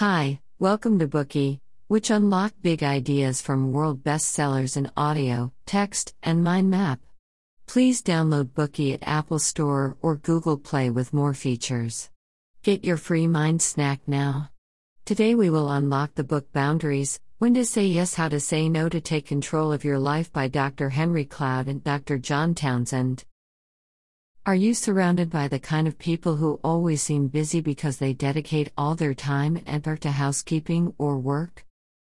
Hi, welcome to Bookey, which unlock big ideas from world bestsellers in audio, text, and mind map. Please download Bookey at Apple Store or Google Play with more features. Get your free mind snack now. Today we will unlock the book Boundaries When to Say Yes, How to Say No to Take Control of Your Life by Dr. Henry Cloud and Dr. John Townsend. Are you surrounded by the kind of people who always seem busy because they dedicate all their time and effort to housekeeping or work?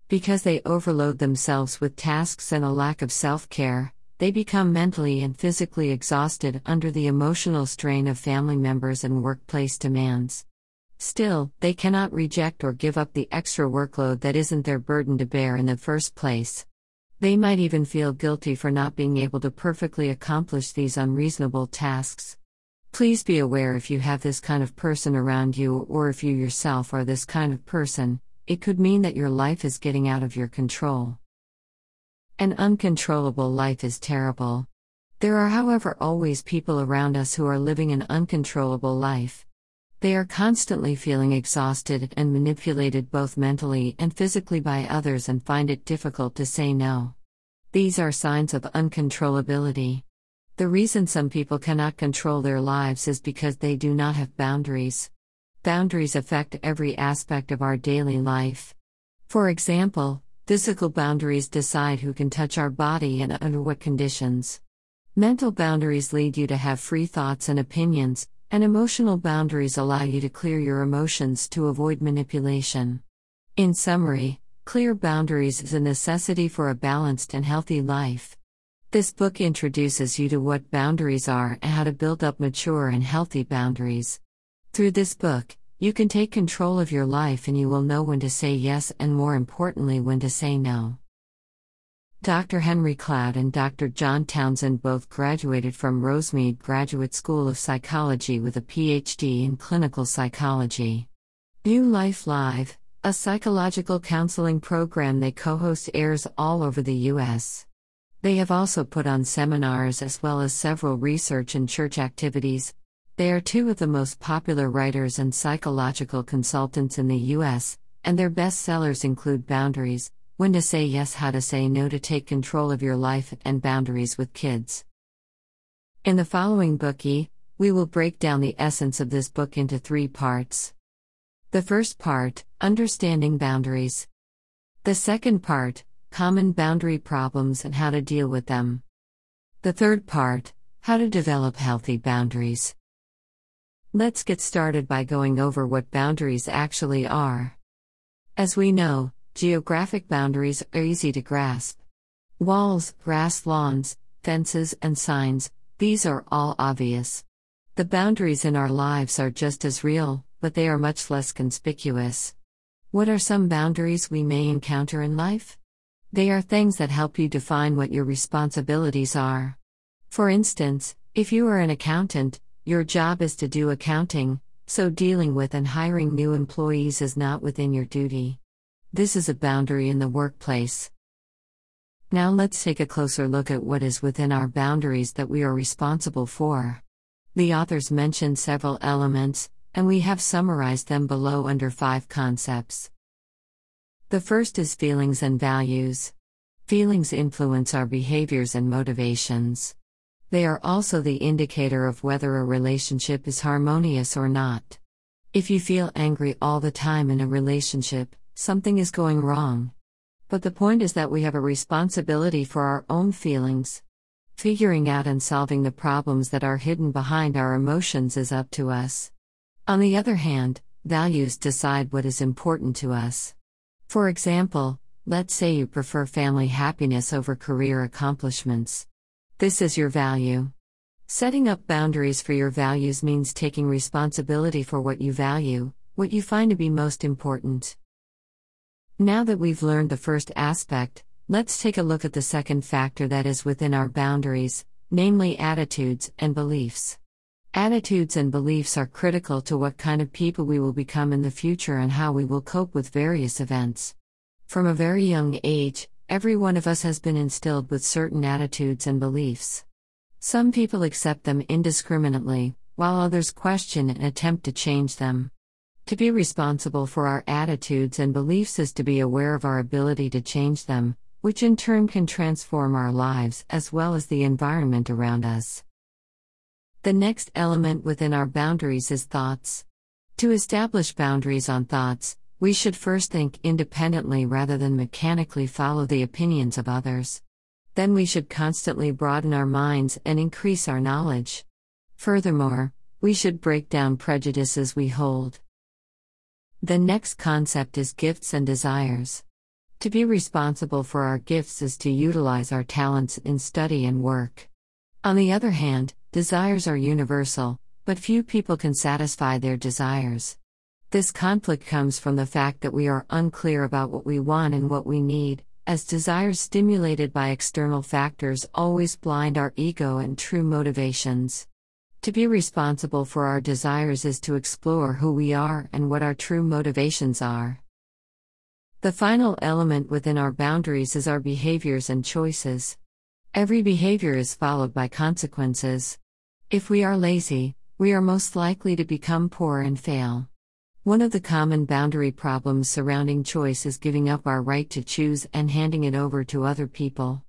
Because they overload themselves with tasks and a lack of self care, they become mentally and physically exhausted under the emotional strain of family members and workplace demands. Still, they cannot reject or give up the extra workload that isn't their burden to bear in the first place. They might even feel guilty for not being able to perfectly accomplish these unreasonable tasks. Please be aware if you have this kind of person around you or if you yourself are this kind of person, it could mean that your life is getting out of your control. An uncontrollable life is terrible. There are, however, always people around us who are living an uncontrollable life. They are constantly feeling exhausted and manipulated both mentally and physically by others and find it difficult to say no. These are signs of uncontrollability. The reason some people cannot control their lives is because they do not have boundaries. Boundaries affect every aspect of our daily life. For example, physical boundaries decide who can touch our body and under what conditions. Mental boundaries lead you to have free thoughts and opinions, and emotional boundaries allow you to clear your emotions to avoid manipulation. In summary, clear boundaries is a necessity for a balanced and healthy life. This book introduces you to what boundaries are and how to build up mature and healthy boundaries. Through this book, you can take control of your life and you will know when to say yes and more importantly when to say no. Dr. Henry Cloud and Dr. John Townsend both graduated from Rosemead Graduate School of Psychology with a PhD in clinical psychology. New Life Live, a psychological counseling program they co host, airs all over the U.S. They have also put on seminars as well as several research and church activities. They are two of the most popular writers and psychological consultants in the U.S., and their bestsellers include Boundaries when to say yes, how to say no to take control of your life and boundaries with kids. In the following Bookey, we will break down the essence of this book into three parts. The first part, Understanding Boundaries. The second part, Common Boundary Problems and How to Deal with Them. The third part, How to Develop Healthy Boundaries. Let's get started by going over what boundaries actually are. As we know, Geographic boundaries are easy to grasp. Walls, grass lawns, fences, and signs, these are all obvious. The boundaries in our lives are just as real, but they are much less conspicuous. What are some boundaries we may encounter in life? They are things that help you define what your responsibilities are. For instance, if you are an accountant, your job is to do accounting, so dealing with and hiring new employees is not within your duty. This is a boundary in the workplace. Now let's take a closer look at what is within our boundaries that we are responsible for. The authors mention several elements, and we have summarized them below under five concepts. The first is feelings and values. Feelings influence our behaviors and motivations. They are also the indicator of whether a relationship is harmonious or not. If you feel angry all the time in a relationship, something is going wrong. But the point is that we have a responsibility for our own feelings. Figuring out and solving the problems that are hidden behind our emotions is up to us. On the other hand, values decide what is important to us. For example, let's say you prefer family happiness over career accomplishments. This is your value. Setting up boundaries for your values means taking responsibility for what you value, what you find to be most important. Now that we've learned the first aspect, let's take a look at the second factor that is within our boundaries, namely attitudes and beliefs. Attitudes and beliefs are critical to what kind of people we will become in the future and how we will cope with various events. From a very young age, every one of us has been instilled with certain attitudes and beliefs. Some people accept them indiscriminately, while others question and attempt to change them. To be responsible for our attitudes and beliefs is to be aware of our ability to change them, which in turn can transform our lives as well as the environment around us. The next element within our boundaries is thoughts. To establish boundaries on thoughts, we should first think independently rather than mechanically follow the opinions of others. Then we should constantly broaden our minds and increase our knowledge. Furthermore, we should break down prejudices we hold. The next concept is gifts and desires. To be responsible for our gifts is to utilize our talents in study and work. On the other hand, desires are universal, but few people can satisfy their desires. This conflict comes from the fact that we are unclear about what we want and what we need, as desires stimulated by external factors always blind our ego and true motivations. To be responsible for our desires is to explore who we are and what our true motivations are. The final element within our boundaries is our behaviors and choices. Every behavior is followed by consequences. If we are lazy, we are most likely to become poor and fail. One of the common boundary problems surrounding choice is giving up our right to choose and handing it over to other people.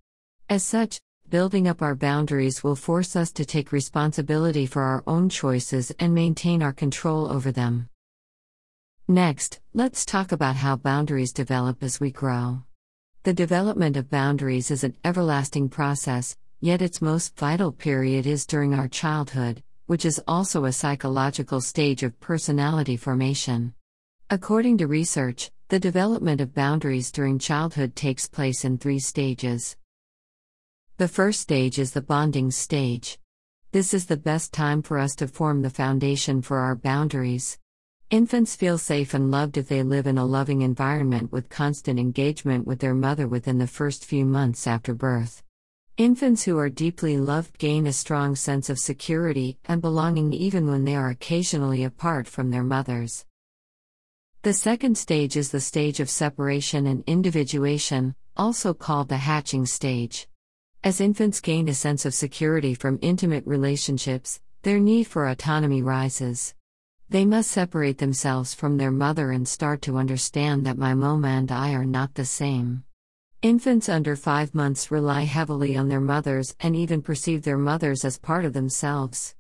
As such, building up our boundaries will force us to take responsibility for our own choices and maintain our control over them. Next, let's talk about how boundaries develop as we grow. The development of boundaries is an everlasting process, yet its most vital period is during our childhood, which is also a psychological stage of personality formation. According to research, the development of boundaries during childhood takes place in three stages. The first stage is the bonding stage. This is the best time for us to form the foundation for our boundaries. Infants feel safe and loved if they live in a loving environment with constant engagement with their mother within the first few months after birth. Infants who are deeply loved gain a strong sense of security and belonging even when they are occasionally apart from their mothers. The second stage is the stage of separation and individuation, also called the hatching stage. As infants gain a sense of security from intimate relationships, their need for autonomy rises. They must separate themselves from their mother and start to understand that my mama and I are not the same. Infants under 5 months rely heavily on their mothers and even perceive their mothers as part of themselves.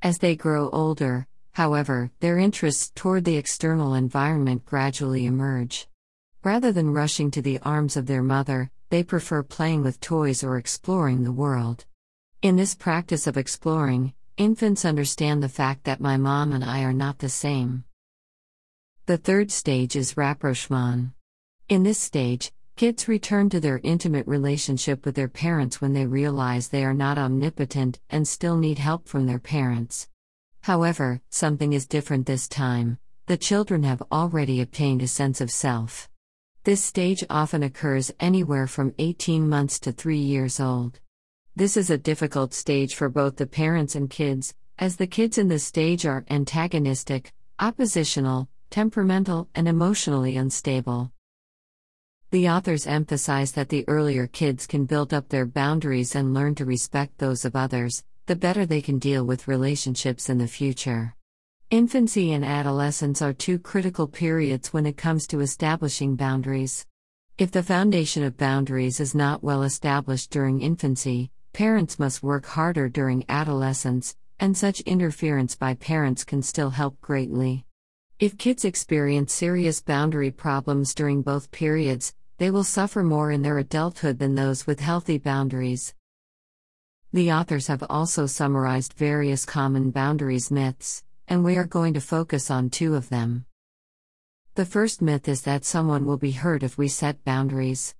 As they grow older, however, their interests toward the external environment gradually emerge. Rather than rushing to the arms of their mother, they prefer playing with toys or exploring the world. In this practice of exploring, Infants understand the fact that my mom and I are not the same. The third stage is rapprochement. In this stage, kids return to their intimate relationship with their parents when they realize they are not omnipotent and still need help from their parents. However, something is different this time the children have already obtained a sense of self. This stage often occurs anywhere from 18 months to 3 years old. This is a difficult stage for both the parents and kids, as the kids in this stage are antagonistic, oppositional, temperamental, and emotionally unstable. The authors emphasize that the earlier kids can build up their boundaries and learn to respect those of others, the better they can deal with relationships in the future. Infancy and adolescence are two critical periods when it comes to establishing boundaries. If the foundation of boundaries is not well established during infancy, Parents must work harder during adolescence, and such interference by parents can still help greatly. If kids experience serious boundary problems during both periods, they will suffer more in their adulthood than those with healthy boundaries. The authors have also summarized various common boundaries myths, and we are going to focus on two of them. The first myth is that someone will be hurt if we set boundaries.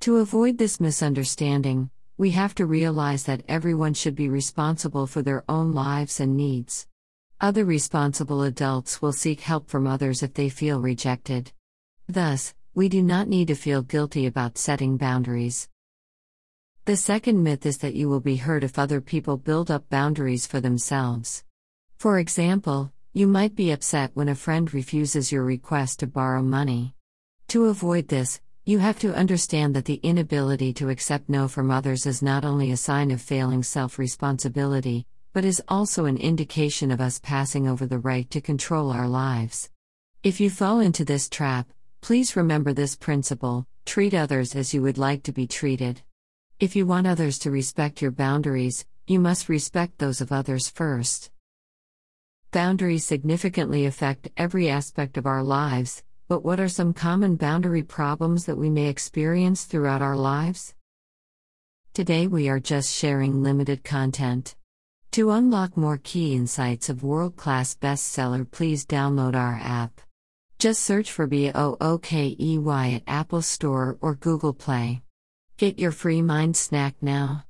To avoid this misunderstanding, we have to realize that everyone should be responsible for their own lives and needs. Other responsible adults will seek help from others if they feel rejected. Thus, we do not need to feel guilty about setting boundaries. The second myth is that you will be hurt if other people build up boundaries for themselves. For example, you might be upset when a friend refuses your request to borrow money. To avoid this, you have to understand that the inability to accept no from others is not only a sign of failing self responsibility, but is also an indication of us passing over the right to control our lives. If you fall into this trap, please remember this principle treat others as you would like to be treated. If you want others to respect your boundaries, you must respect those of others first. Boundaries significantly affect every aspect of our lives, but what are some common boundary problems that we may experience throughout our lives? Today we are just sharing limited content. To unlock more key insights of world class bestseller, please download our app. Just search for BOOKEY at Apple Store or Google Play. Get your free mind snack now.